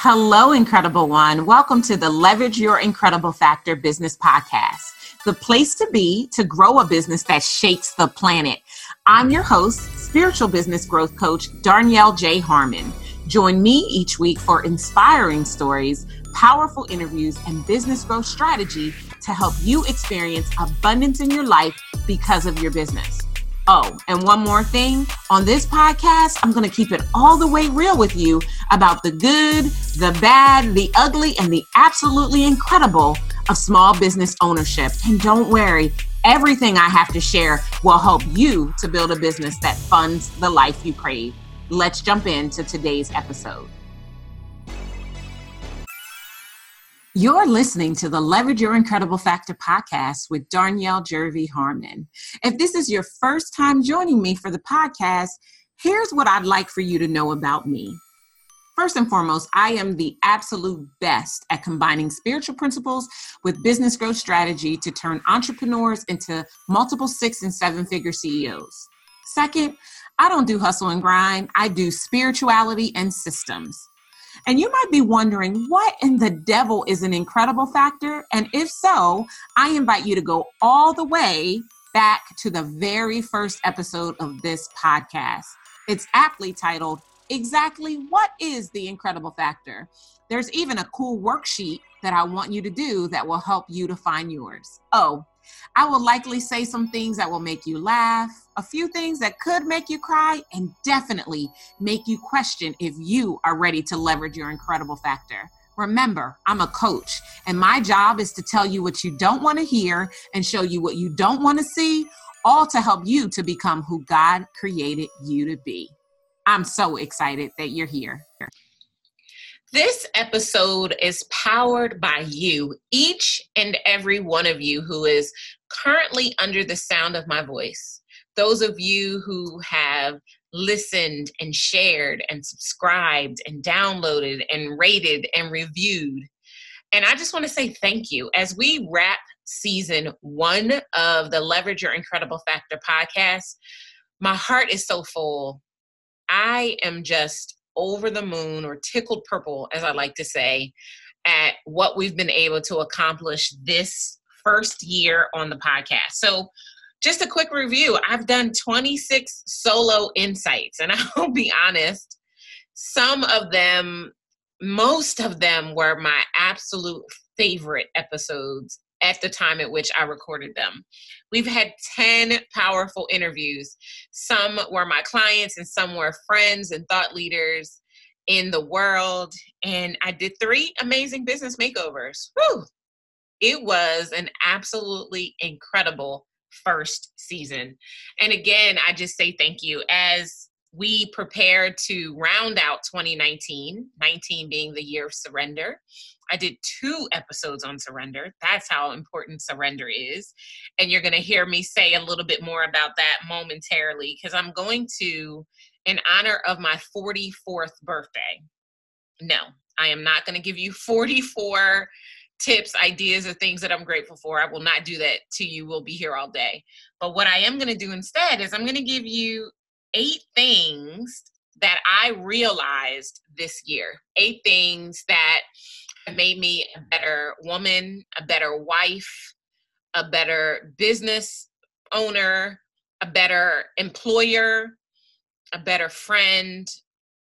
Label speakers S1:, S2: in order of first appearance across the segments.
S1: Hello, Incredible One. Welcome to the Leverage Your Incredible Factor Business Podcast, the place to be to grow a business that shakes the planet. I'm your host, spiritual business growth coach, Darnyelle J. Harmon. Join me each week for inspiring stories, powerful interviews, and business growth strategy to help you experience abundance in your life because of your business. Oh, and one more thing on this podcast, I'm going to keep it all the way real with you about the good, the bad, the ugly, and the absolutely incredible of small business ownership. And don't worry, everything I have to share will help you to build a business that funds the life you crave. Let's jump into today's episode. You're listening to the Leverage Your Incredible Factor podcast with Darnyelle Jervey Harmon. If this is your first time joining me for the podcast, here's what I'd like for you to know about me. First and foremost, I am the absolute best at combining spiritual principles with business growth strategy to turn entrepreneurs into multiple six and seven figure CEOs. Second, I don't do hustle and grind, I do spirituality and systems. And you might be wondering, what in the devil is an incredible factor? And if so, I invite you to go all the way back to the very first episode of this podcast. It's aptly titled, Exactly What is the Incredible Factor? There's even a cool worksheet that I want you to do that will help you to find yours. Oh, I will likely say some things that will make you laugh, a few things that could make you cry, and definitely make you question if you are ready to leverage your incredible factor. Remember, I'm a coach, and my job is to tell you what you don't want to hear and show you what you don't want to see, all to help you to become who God created you to be. I'm so excited that you're here. This episode is powered by you, each and every one of you who is currently under the sound of my voice. Those of you who have listened and shared and subscribed and downloaded and rated and reviewed. And I just want to say thank you. As we wrap season one of the Leverage Your Incredible Factor podcast, my heart is so full. I am just over the moon or tickled purple, as I like to say, at what we've been able to accomplish this first year on the podcast. So, just a quick review I've done 26 solo insights, and I'll be honest, some of them, most of them were my absolute favorite episodes at the time at which I recorded them. We've had 10 powerful interviews. Some were my clients, and some were friends and thought leaders in the world. And I did three amazing business makeovers. Whew. It was an absolutely incredible first season. And again, I just say thank you as we prepare to round out 2019, 19 being the year of surrender. I did two episodes on surrender. That's how important surrender is. And you're going to hear me say a little bit more about that momentarily because I'm going to, in honor of my 44th birthday, no, I am not going to give you 44 tips, ideas, or things that I'm grateful for. I will not do that to you. We'll be here all day. But what I am going to do instead is I'm going to give you eight things that I realized this year. Eight things that made me a better woman, a better wife, a better business owner, a better employer, a better friend,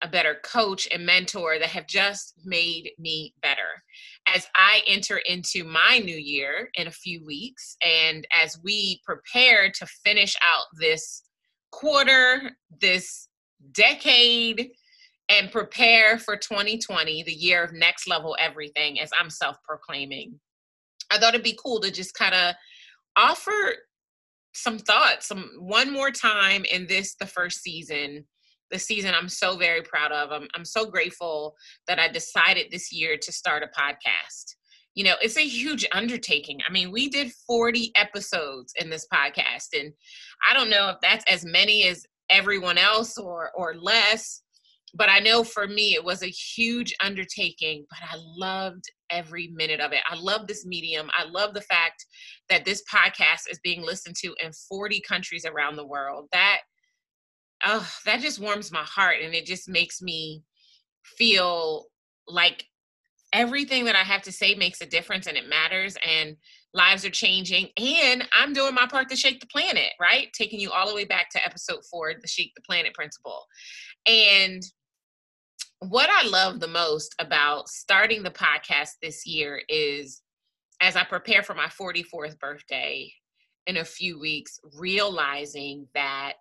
S1: a better coach and mentor that have just made me better. As I enter into my new year in a few weeks, and as we prepare to finish out this quarter, this decade, and prepare for 2020, the year of next level everything, as I'm self proclaiming. I thought it'd be cool to just kind of offer some thoughts, some one more time in this, the first season, the season I'm so very proud of. I'm, I'm so grateful that I decided this year to start a podcast. You know, it's a huge undertaking. I mean, we did 40 episodes in this podcast, and I don't know if that's as many as everyone else or or less but I know for me it was a huge undertaking, but I loved every minute of it. I love this medium. I love the fact that this podcast is being listened to in 40 countries around the world. That oh, that just warms my heart and it just makes me feel like everything that I have to say makes a difference and it matters and lives are changing and I'm doing my part to shake the planet, right? Taking you all the way back to episode 4, the shake the planet principle. And what I love the most about starting the podcast this year is as I prepare for my 44th birthday in a few weeks, realizing that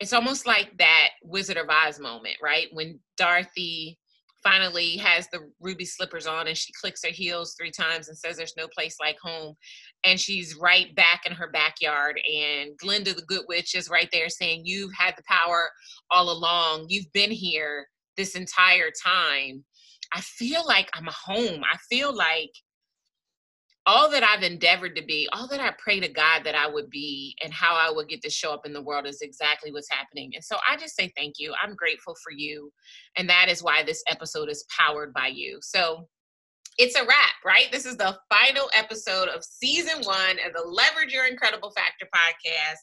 S1: it's almost like that Wizard of Oz moment, right? When Dorothy finally has the ruby slippers on and she clicks her heels three times and says there's no place like home. And she's right back in her backyard and glinda the good witch is right there saying you've had the power all along. You've been here this entire time. I feel like i'm home. I feel like all that I've endeavored to be, all that I pray to God that I would be, and how I would get to show up in the world is exactly what's happening. And so I just say thank you. I'm grateful for you. And that is why this episode is powered by you. So it's a wrap, right? This is the final episode of season one of the Leverage Your Incredible Factor podcast.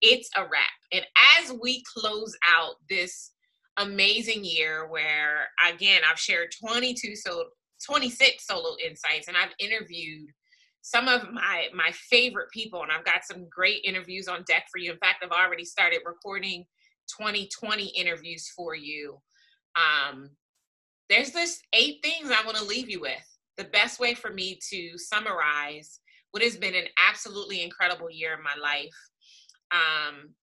S1: It's a wrap. And as we close out this amazing year where, again, I've shared 22 so 26 solo insights and I've interviewed some of my my favorite people and I've got some great interviews on deck for you. In fact, I've already started recording 2020 interviews for you. Um, there's this eight things I want to leave you with. The best way for me to summarize what has been an absolutely incredible year in my life. Um,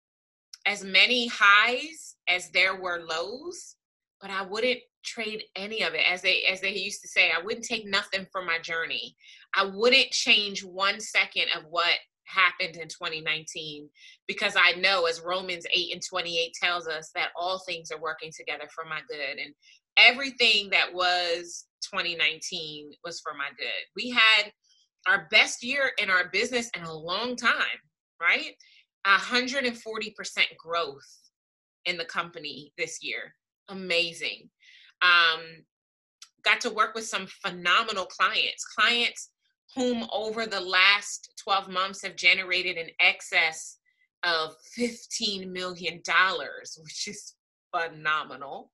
S1: as many highs as there were lows, but I wouldn't trade any of it. As they as they used to say i wouldn't take nothing from my journey. I wouldn't change one second of what happened in 2019 because i know as romans 8 and 28 tells us that all things are working together for my good. And everything that was 2019 was for my good. We had our best year in our business in a long time right? 140% growth in the company this year. Amazing um, got to work with some phenomenal clients, clients whom over the last 12 months have generated an excess of $15 million, which is phenomenal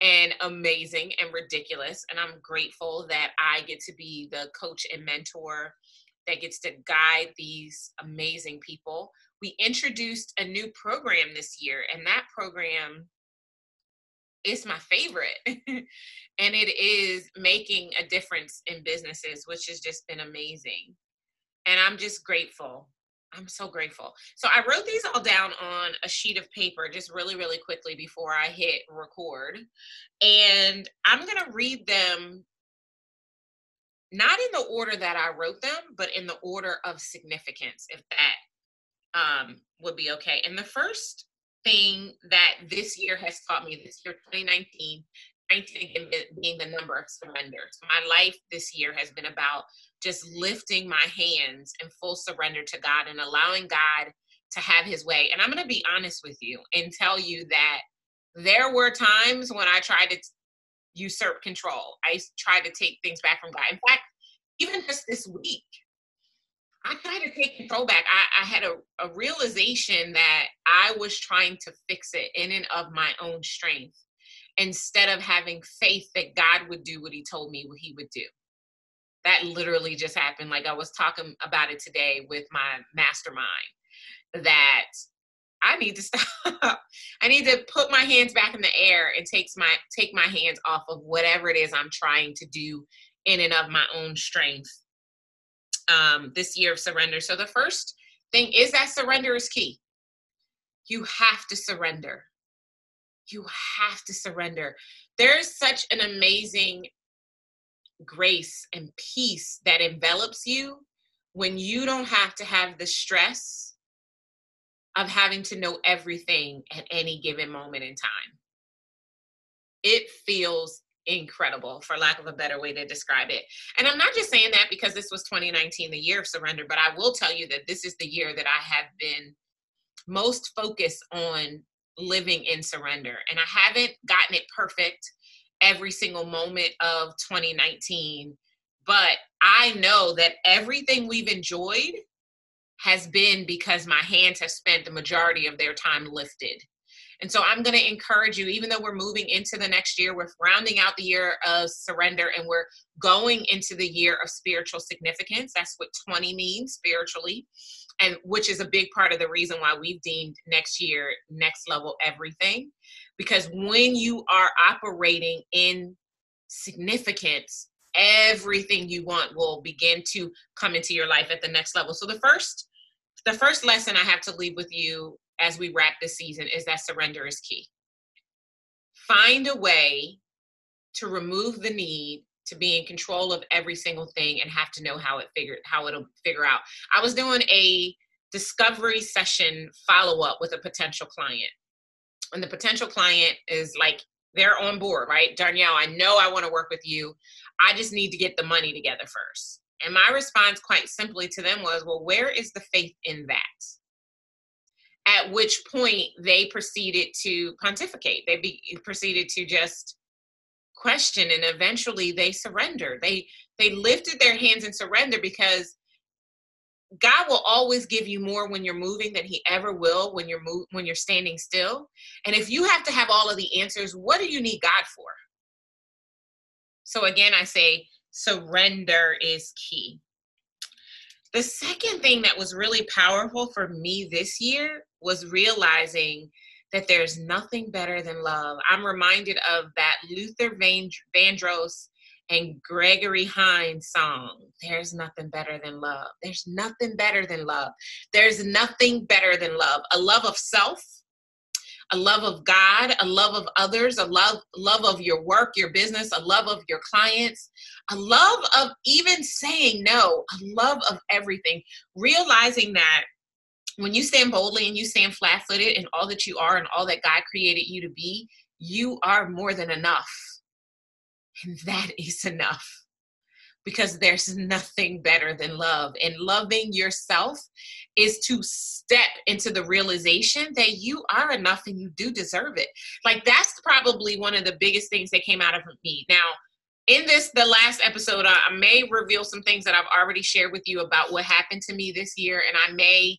S1: and amazing and ridiculous. And I'm grateful that I get to be the coach and mentor that gets to guide these amazing people. We introduced a new program this year, and that program it's my favorite. And it is making a difference in businesses which has just been amazing. And i'm just grateful. I'm so grateful. So i wrote these all down on a sheet of paper just really really quickly before i hit record. And i'm going to read them not in the order that i wrote them but in the order of significance if that um, would be okay. And the first thing that this year has taught me, this year 2019, 19 being the number of surrenders. My life this year has been about just lifting my hands in full surrender to God and allowing God to have his way. And I'm going to be honest with you and tell you that there were times when I tried to usurp control. I tried to take things back from God. In fact, even just this week, I tried to take control back. I, I had a, a realization that I was trying to fix it in and of my own strength instead of having faith that God would do what he told me what he would do. That literally just happened. Like I was talking about it today with my mastermind that I need to stop. I need to put my hands back in the air and takes my take my hands off of whatever it is I'm trying to do in and of my own strength um, this year of surrender. So the first thing is that surrender is key. You have to surrender. You have to surrender. There's such an amazing grace and peace that envelops you when you don't have to have the stress of having to know everything at any given moment in time. It feels incredible for lack of a better way to describe it. And i'm not just saying that because this was 2019 the year of surrender but i will tell you that this is the year that i have been most focused on living in surrender. And i haven't gotten it perfect every single moment of 2019 but i know that everything we've enjoyed has been because my hands have spent the majority of their time lifted And so I'm going to encourage you, even though we're moving into the next year, we're rounding out the year of surrender and we're going into the year of spiritual significance. That's what 20 means spiritually, and which is a big part of the reason why we've deemed next year next level everything. Because when you are operating in significance, everything you want will begin to come into your life at the next level. So the first the first lesson I have to leave with you as we wrap this season is that surrender is key. Find a way to remove the need to be in control of every single thing and have to know how it figured how it'll figure out. I was doing a discovery session follow up with a potential client. And the potential client is like they're on board, right? Darnyelle, I know I want to work with you. I just need to get the money together first. And my response, quite simply to them, was, Well, where is the faith in that? At which point they proceeded to pontificate. They be, proceeded to just question, and eventually they surrendered. They they lifted their hands and surrender because God will always give you more when you're moving than He ever will when you're move, when you're standing still. And if you have to have all of the answers, what do you need God for? So again, I say surrender is key. The second thing that was really powerful for me this year was realizing that there's nothing better than love. I'm reminded of that Luther Vandross and Gregory Hines song, There's Nothing Better Than Love. There's nothing better than love. There's nothing better than love. A love of self, a love of God, a love of others, a love love of your work, your business, a love of your clients, a love of even saying no, a love of everything. Realizing that when you stand boldly and you stand flat-footed in all that you are and all that God created you to be, you are more than enough. And that is enough because there's nothing better than love. And loving yourself is to step into the realization that you are enough and you do deserve it. Like that's probably one of the biggest things that came out of me. Now, in this the last episode I, may reveal some things that I've already shared with you about what happened to me this year and I may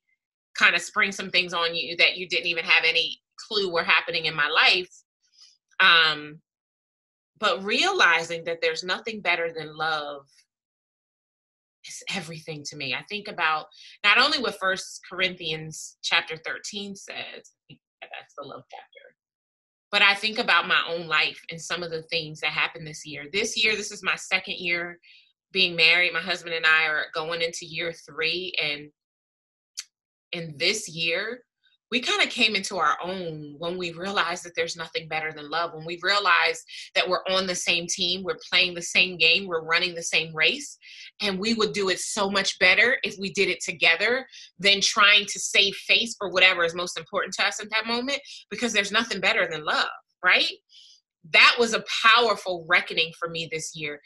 S1: kind of spring some things on you that you didn't even have any clue were happening in my life. Um but realizing that there's nothing better than love is everything to me. I think about not only what First Corinthians chapter 13 says, that's the love chapter, but I think about my own life and some of the things that happened this year. This year, this is my second year being married. My husband and I are going into year three, and in this year, we kind of came into our own when we realized that there's nothing better than love. When we realized that we're on the same team, we're playing the same game, we're running the same race, and we would do it so much better if we did it together than trying to save face for whatever is most important to us at that moment, because there's nothing better than love, right? That was a powerful reckoning for me this year,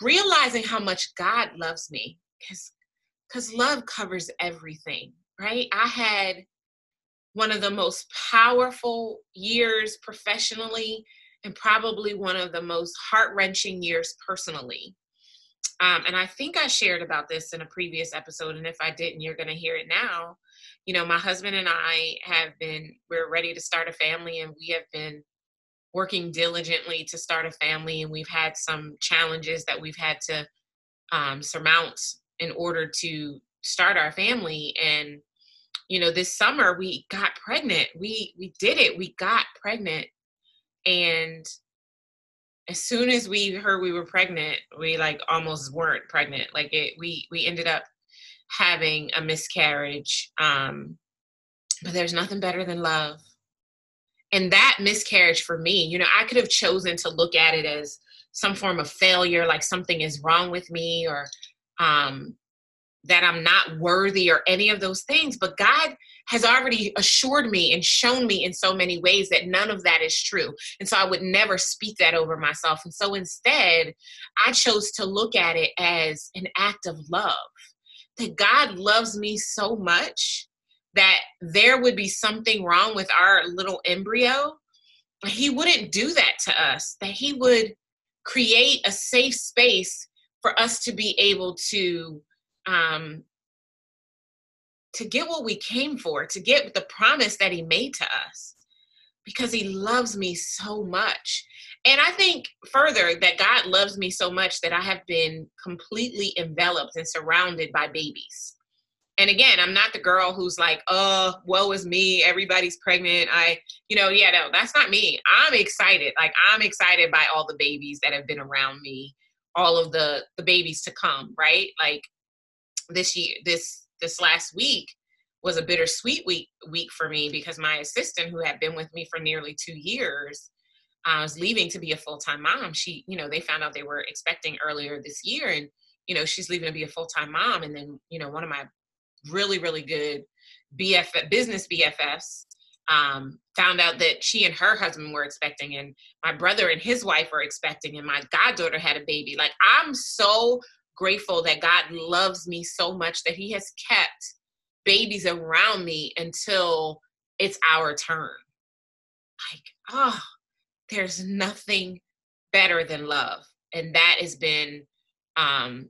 S1: realizing how much God loves me, because because love covers everything, right? I had one of the most powerful years professionally and probably one of the most heart wrenching years personally. Um, and I think I shared about this in a previous episode. And if I didn't, you're going to hear it now. You know, my husband and I have been, we're ready to start a family and we have been working diligently to start a family. And we've had some challenges that we've had to um, surmount in order to start our family. And you know this summer we got pregnant. We we did it. We got pregnant. And as soon as we heard we were pregnant we like almost weren't pregnant. Like it we we ended up having a miscarriage um but there's nothing better than love. And that miscarriage for me you know i could have chosen to look at it as some form of failure like something is wrong with me or um that I'm not worthy or any of those things. But God has already assured me and shown me in so many ways that none of that is true. And so I would never speak that over myself. And so instead, I chose to look at it as an act of love. That God loves me so much that there would be something wrong with our little embryo. He wouldn't do that to us, that He would create a safe space for us to be able to um, to get what we came for, to get the promise that He made to us. because he loves me so much. And I think further that God loves me so much that I have been completely enveloped and surrounded by babies. And again, I'm not the girl who's like, oh, woe is me. Everybody's pregnant. I, you know, yeah, no, that's not me. I'm excited. Like, I'm excited by all the babies that have been around me, all of the the babies to come, right? Like this year, this this last week, was a bittersweet week week for me because my assistant, who had been with me for nearly two years, uh, was leaving to be a full time mom. She, you know, they found out they were expecting earlier this year, and you know, she's leaving to be a full time mom. And then, you know, one of my really really good BF business BFFs um, found out that she and her husband were expecting, and my brother and his wife were expecting, and my goddaughter had a baby. Like I'm so grateful that God loves me so much that He has kept babies around me until it's our turn. Like, oh, there's nothing better than love. And that has been um,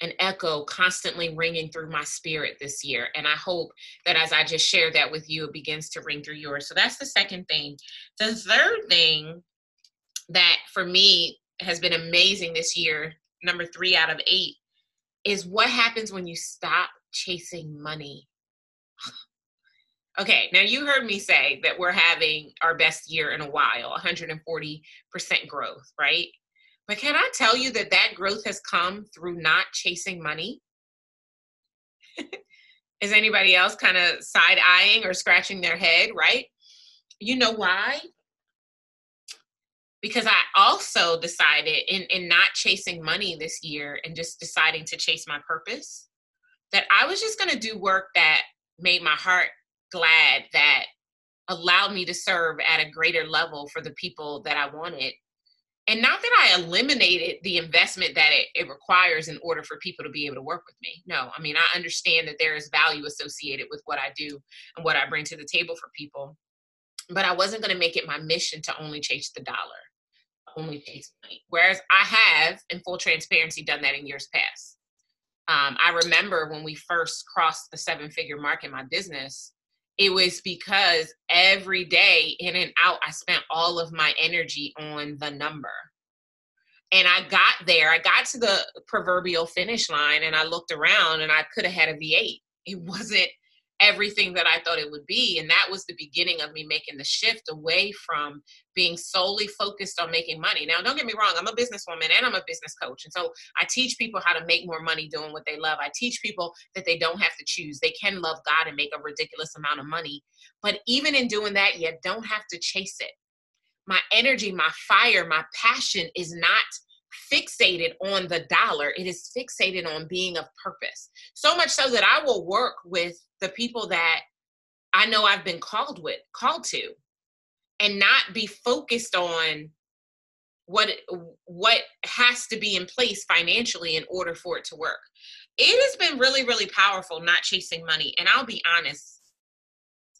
S1: an echo constantly ringing through my spirit this year. And I hope that as I just shared that with you, it begins to ring through yours. So that's the second thing. The third thing that for me has been amazing this year, number three out of eight, is what happens when you stop chasing money. Okay, now you heard me say that we're having our best year in a while, 140% growth, right? But can I tell you that that growth has come through not chasing money? Is anybody else kind of side eyeing or scratching their head, right? You know why? Because I also decided in, in not chasing money this year and just deciding to chase my purpose, that I was just going to do work that made my heart glad that allowed me to serve at a greater level for the people that I wanted. And not that I eliminated the investment that it, it, requires in order for people to be able to work with me. No, I mean, I understand that there is value associated with what I do and what I bring to the table for people. But I wasn't going to make it my mission to only chase the dollar, only chase money. Whereas I have, in full transparency, done that in years past. Um, I remember when we first crossed the seven figure mark in my business, it was because every day in and out, I spent all of my energy on the number. And I got there, I got to the proverbial finish line and I looked around and I could have had a V8. It wasn't everything that I thought it would be. And that was the beginning of me making the shift away from being solely focused on making money. Now, don't get me wrong, I'm a businesswoman and I'm a business coach. And so I teach people how to make more money doing what they love. I teach people that they don't have to choose, they can love God and make a ridiculous amount of money. But even in doing that, you don't have to chase it. My energy, my fire, my passion is not fixated on the dollar. It is fixated on being of purpose. So much so that I will work with the people that I know I've been called with, called to, and not be focused on what what has to be in place financially in order for it to work. It has been really really powerful not chasing money, and I'll be honest.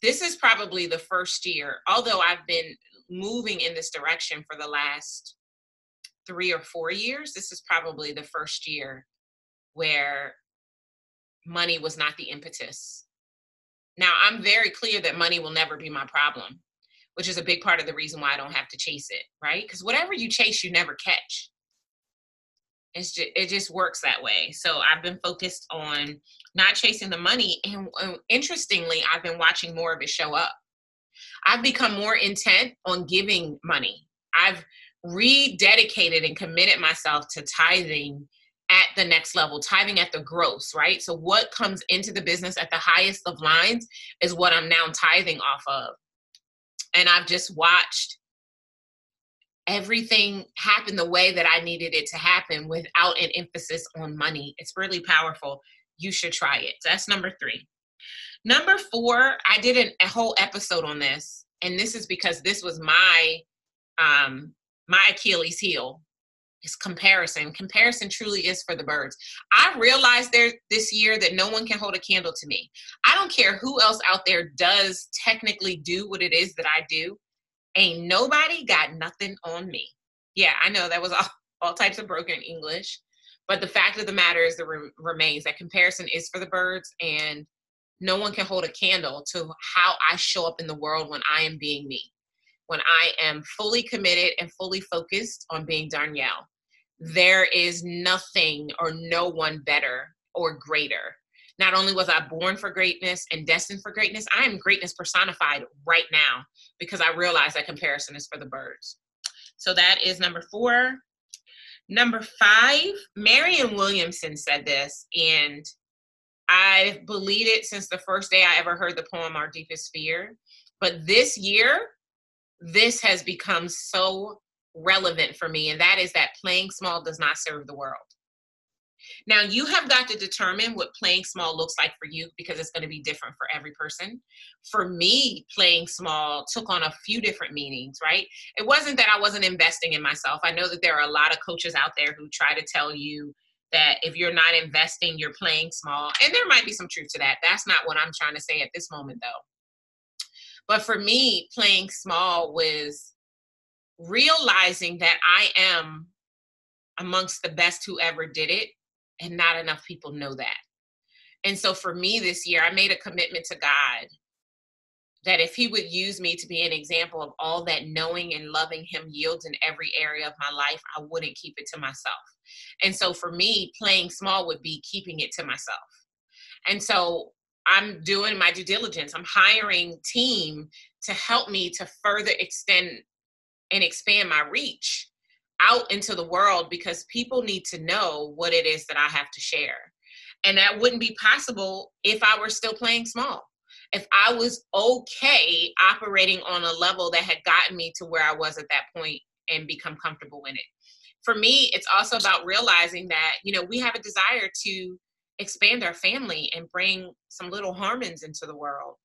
S1: This is probably the first year, although I've been moving in this direction for the last three or four years, this is probably the first year where money was not the impetus. Now, I'm very clear that money will never be my problem, which is a big part of the reason why I don't have to chase it, right? Because whatever you chase, you never catch. It's just, it just works that way. So I've been focused on not chasing the money. And interestingly, I've been watching more of it show up. I've become more intent on giving money. I've rededicated and committed myself to tithing at the next level, tithing at the gross, right? So what comes into the business at the highest of lines is what I'm now tithing off of. And I've just watched everything happen the way that I needed it to happen without an emphasis on money. It's really powerful. You should try it. So that's number three. Number four, I did an, a whole episode on this, and this is because this was my um, my Achilles heel is comparison. Comparison truly is for the birds. I realized there this year that no one can hold a candle to me. I don't care who else out there does technically do what it is that I do. Ain't nobody got nothing on me. Yeah, I know that was all, all types of broken English, but the fact of the matter is the re- remains that comparison is for the birds and no one can hold a candle to how I show up in the world when I am being me. When I am fully committed and fully focused on being Darnyelle. There is nothing or no one better or greater. Not only was I born for greatness and destined for greatness, I am greatness personified right now because I realize that comparison is for the birds. So that is number four. Number five, Marianne Williamson said this, and I believed it since the first day I ever heard the poem Our Deepest Fear. But this year, this has become so relevant for me, and that is that playing small does not serve the world. Now, you have got to determine what playing small looks like for you because it's going to be different for every person. For me, playing small took on a few different meanings, right? It wasn't that I wasn't investing in myself. I know that there are a lot of coaches out there who try to tell you that if you're not investing, you're playing small. And there might be some truth to that. That's not what I'm trying to say at this moment, though. But for me, playing small was realizing that I am amongst the best who ever did it, and not enough people know that. And so for me this year, I made a commitment to God that if He would use me to be an example of all that knowing and loving Him yields in every area of my life, I wouldn't keep it to myself. And so for me, playing small would be keeping it to myself. And so I'm doing my due diligence. I'm hiring team to help me to further extend and expand my reach out into the world because people need to know what it is that I have to share. And that wouldn't be possible if I were still playing small. If I was okay operating on a level that had gotten me to where I was at that point and become comfortable in it. For me, it's also about realizing that, you know, we have a desire to expand our family and bring some little Harmons into the world.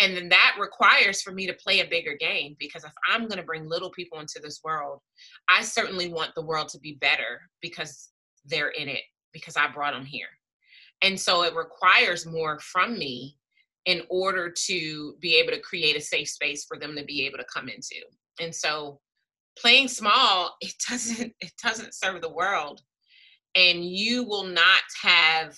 S1: And then that requires for me to play a bigger game because if I'm going to bring little people into this world, I certainly want the world to be better because they're in it, because I brought them here. And so it requires more from me in order to be able to create a safe space for them to be able to come into. And so playing small, it doesn't it doesn't serve the world and you will not have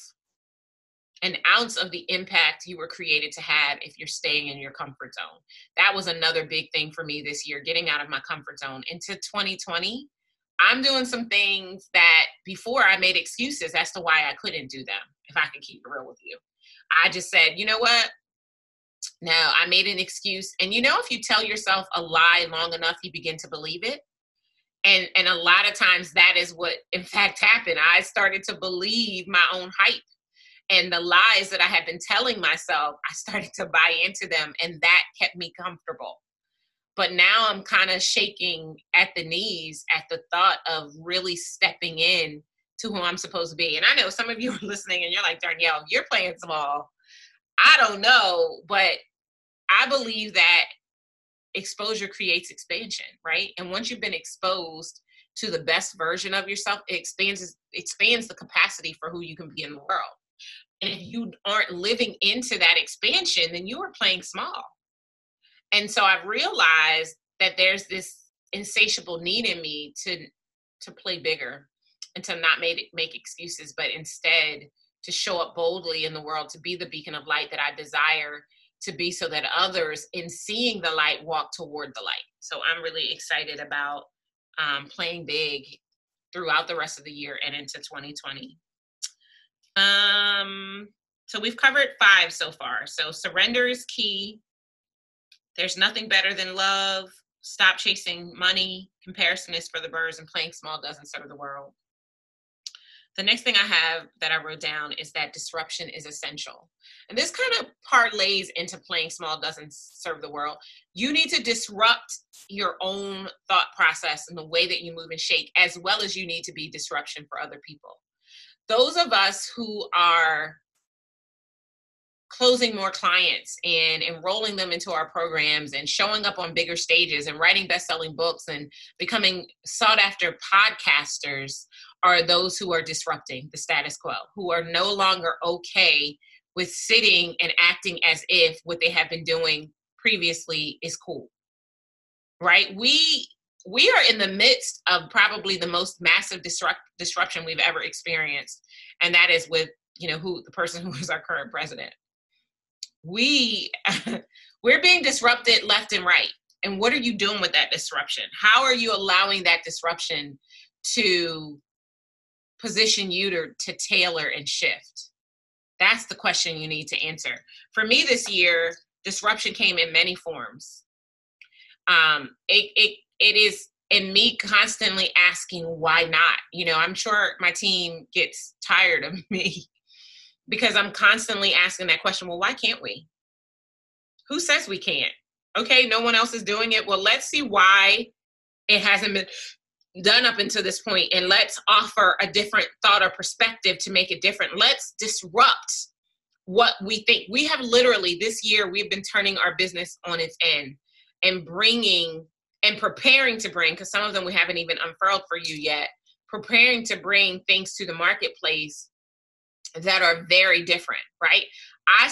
S1: an ounce of the impact you were created to have if you're staying in your comfort zone. That was another big thing for me this year, getting out of my comfort zone. Into 2020, I'm doing some things that before I made excuses as to why I couldn't do them, if I can keep it real with you. I just said, you know what? No, I made an excuse. And you know, if you tell yourself a lie long enough, you begin to believe it and and a lot of times that is what in fact happened. I started to believe my own hype and the lies that i had been telling myself i started to buy into them and that kept me comfortable. But now i'm kind of shaking at the knees at the thought of really stepping in to who i'm supposed to be. And i know some of you are listening and you're like darnyelle you're playing small. I don't know but i believe that exposure creates expansion, right? And once you've been exposed to the best version of yourself, it expands expands the capacity for who you can be in the world. And if you aren't living into that expansion, then you are playing small. And so I've realized that there's this insatiable need in me to to play bigger and to not make make excuses, but instead to show up boldly in the world, to be the beacon of light that I desire to be so that others in seeing the light walk toward the light. So i'm really excited about um, playing big throughout the rest of the year and into 2020 um so we've covered five so far. So surrender is key. There's nothing better than love. Stop chasing money. Comparison is for the birds and playing small doesn't serve the world the next thing I have that I wrote down is that disruption is essential. And this kind of parlays into playing small doesn't serve the world. You need to disrupt your own thought process and the way that you move and shake, as well as you need to be disruption for other people. Those of us who are closing more clients and enrolling them into our programs and showing up on bigger stages and writing best-selling books and becoming sought after podcasters are those who are disrupting the status quo, who are no longer okay with sitting and acting as if what they have been doing previously is cool. Right? We we are in the midst of probably the most massive disrupt, disruption we've ever experienced and that is with you know who the person who is our current president we we're being disrupted left and right. And what are you doing with that disruption? How are you allowing that disruption to position you to, to tailor and shift? That's the question you need to answer. For me this year disruption came in many forms. Um it it, it is in me constantly asking why not. You know i'm sure my team gets tired of me because i'm constantly asking that question well why can't we? Who says we can't? Okay no one else is doing it. Well let's see why it hasn't been done up until this point and let's offer a different thought or perspective to make it different. Let's disrupt what we think. We have literally this year we've been turning our business on its end and bringing and preparing to bring because some of them we haven't even unfurled for you yet preparing to bring things to the marketplace that are very different right I,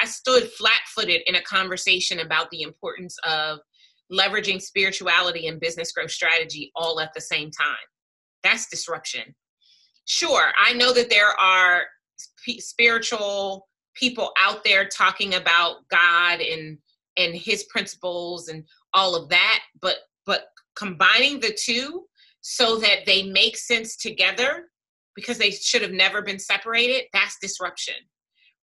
S1: I stood flat footed in a conversation about the importance of leveraging spirituality and business growth strategy all at the same time. That's disruption. Sure, I know that there are spiritual people out there talking about God and and his principles and all of that, but but combining the two so that they make sense together because they should have never been separated, that's disruption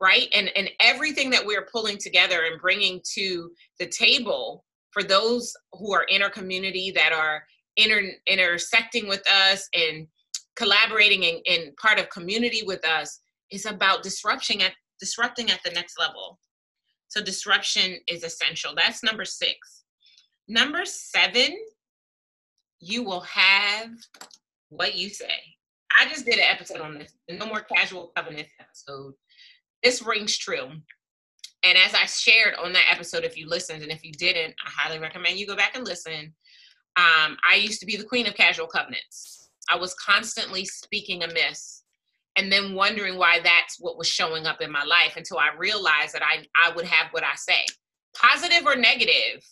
S1: right? And and everything that we're pulling together and bringing to the table for those who are in our community that are inter- intersecting with us and collaborating and, and part of community with us is about disrupting at disrupting at the next level. So disruption is essential. That's number six. Number seven you will have what you say i just did an episode on this no more casual Covenants episode this rings true. And as I shared on that episode, if you listened and if you didn't, I highly recommend you go back and listen. Um, I used to be the queen of casual covenants. I was constantly speaking amiss and then wondering why that's what was showing up in my life until I realized that I, I would have what I say, positive or negative.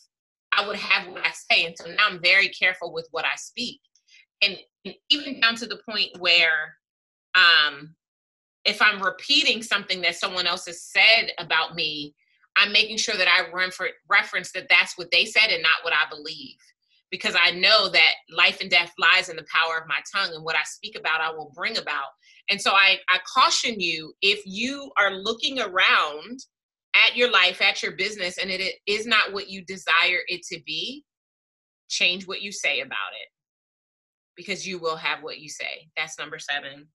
S1: I would have what I say. And so now I'm very careful with what I speak. And even down to the point where um, if I'm repeating something that someone else has said about me, I'm making sure that I reference that that's what they said and not what I believe. Because I know that life and death lies in the power of my tongue, and what I speak about, I will bring about. And so I, I caution you if you are looking around at your life, at your business, and it is not what you desire it to be, change what you say about it because you will have what you say. That's number seven.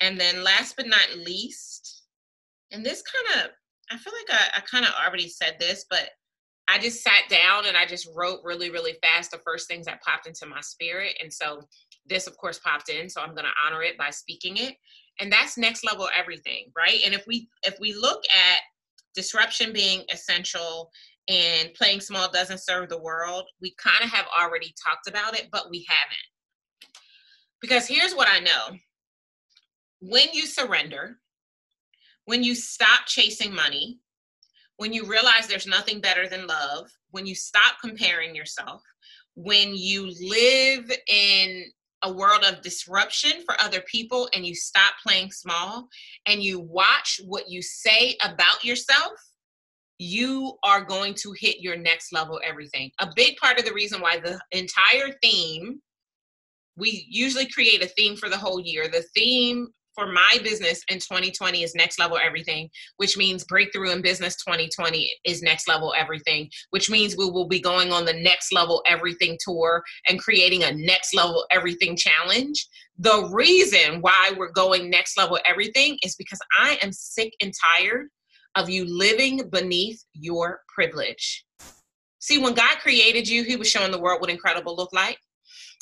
S1: And then last but not least, and this kind of, I feel like I, I kind of already said this, but I just sat down and I just wrote really, really fast the first things that popped into my spirit. And so this, of course, popped in. So I'm going to honor it by speaking it. And that's next level everything, right? And if we if we look at disruption being essential and playing small doesn't serve the world, we kind of have already talked about it, but we haven't. Because here's what I know when you surrender, when you stop chasing money, when you realize there's nothing better than love, when you stop comparing yourself, when you live in a world of disruption for other people and you stop playing small and you watch what you say about yourself, you are going to hit your next level everything. A big part of the reason why the entire theme, we usually create a theme for the whole year. The theme for my business in 2020 is next level everything, which means breakthrough in business 2020 is next level everything, which means we will be going on the next level everything tour and creating a next level everything challenge. The reason why we're going next level everything is because I am sick and tired of you living beneath your privilege. See, when God created you, He was showing the world what incredible looked like.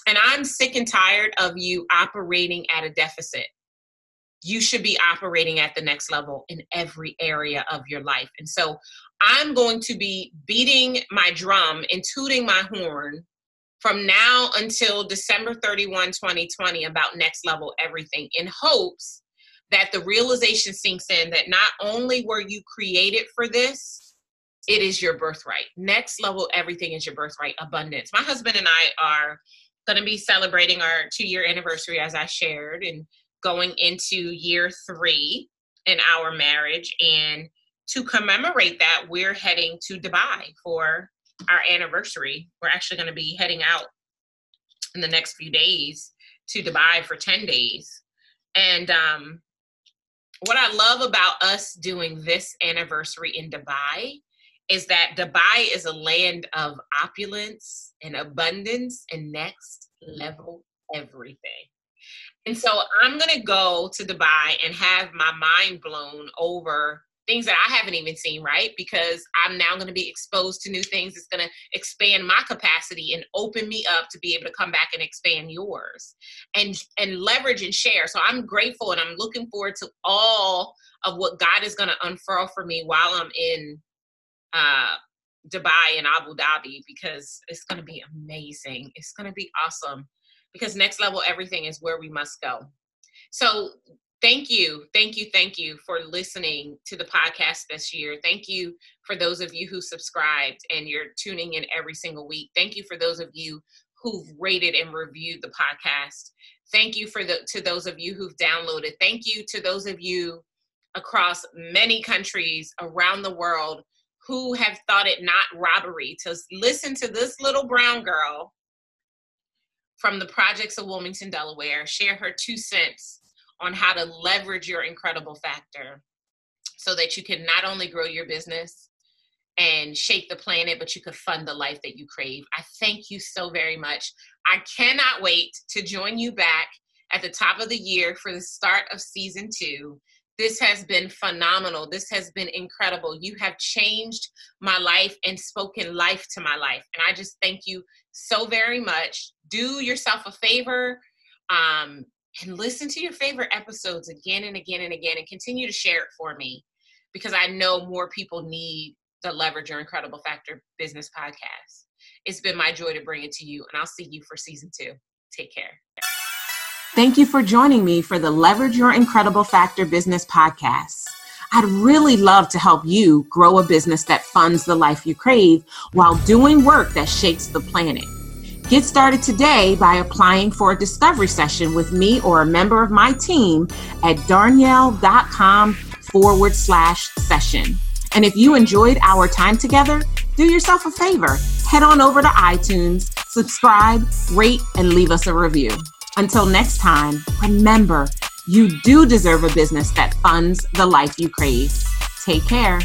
S1: And I'm sick and tired of you operating at a deficit you should be operating at the next level in every area of your life. And so I'm going to be beating my drum and tooting my horn from now until December 31, 2020 about next level everything in hopes that the realization sinks in that not only were you created for this, it is your birthright. Next level everything is your birthright, abundance. My husband and I are going to be celebrating our two year anniversary, as I shared, and going into year three in our marriage. And to commemorate that, we're heading to Dubai for our anniversary. We're actually going to be heading out in the next few days to Dubai for 10 days. And um, what I love about us doing this anniversary in Dubai is that Dubai is a land of opulence and abundance and next level everything. And so I'm going to go to Dubai and have my mind blown over things that I haven't even seen, right? Because I'm now going to be exposed to new things. It's going to expand my capacity and open me up to be able to come back and expand yours and and leverage and share. So I'm grateful and I'm looking forward to all of what God is going to unfurl for me while I'm in uh Dubai and Abu Dhabi because it's going to be amazing. It's going to be awesome because next level everything is where we must go. So thank you, thank you, thank you for listening to the podcast this year. Thank you for those of you who subscribed and you're tuning in every single week. Thank you for those of you who've rated and reviewed the podcast. Thank you for the to those of you who've downloaded. Thank you to those of you across many countries around the world who have thought it not robbery to listen to this little brown girl from the projects of Wilmington, Delaware, share her two cents on how to leverage your incredible factor so that you can not only grow your business and shake the planet, but you could fund the life that you crave. I thank you so very much. I cannot wait to join you back at the top of the year for the start of season two. This has been phenomenal. This has been incredible. You have changed my life and spoken life to my life. And I just thank you so very much. Do yourself a favor um, and listen to your favorite episodes again and again and again and continue to share it for me because I know more people need the Leverage Your Incredible Factor Business Podcast. It's been my joy to bring it to you, and I'll see you for season two. Take care.
S2: Thank you for joining me for the Leverage Your Incredible Factor Business Podcast. I'd really love to help you grow a business that funds the life you crave while doing work that shakes the planet. Get started today by applying for a discovery session with me or a member of my team at darnyelle.com forward slash session. And if you enjoyed our time together, do yourself a favor. Head on over to iTunes, subscribe, rate, and leave us a review. Until next time, remember, you do deserve a business that funds the life you crave. Take care.